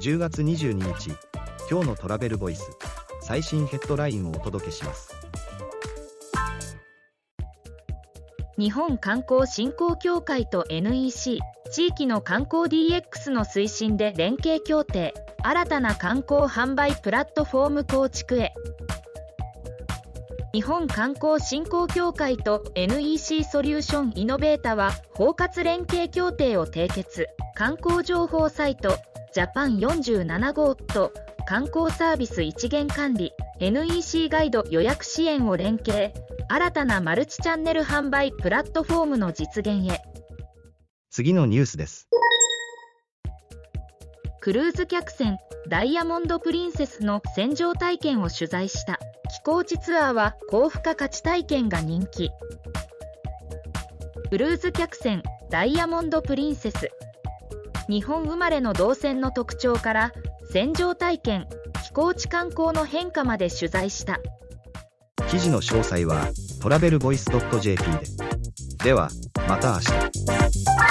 10月22日今日のトラベルボイス最新ヘッドラインをお届けします。日本観光振興協会と NEC 地域の観光 DX の推進で連携協定新たな観光販売プラットフォーム構築へ。日本観光振興協会と NEC ソリューションイノベータは包括連携協定を締結。観光情報サイトジャパン47号と観光サービス一元管理 NEC ガイド予約支援を連携。新たなマルチチャンネル販売プラットフォームの実現へ。次のニュースです。クルーズ客船ダイヤモンド・プリンセスの船上体験を取材した。寄港地ツアーは高付加価値体験が人気。クルーズ客船ダイヤモンド・プリンセス日本生まれの動線の特徴から戦場体験飛行地観光の変化まで取材した。記事の詳細はトラベルボイス .jp で。ではまた明日。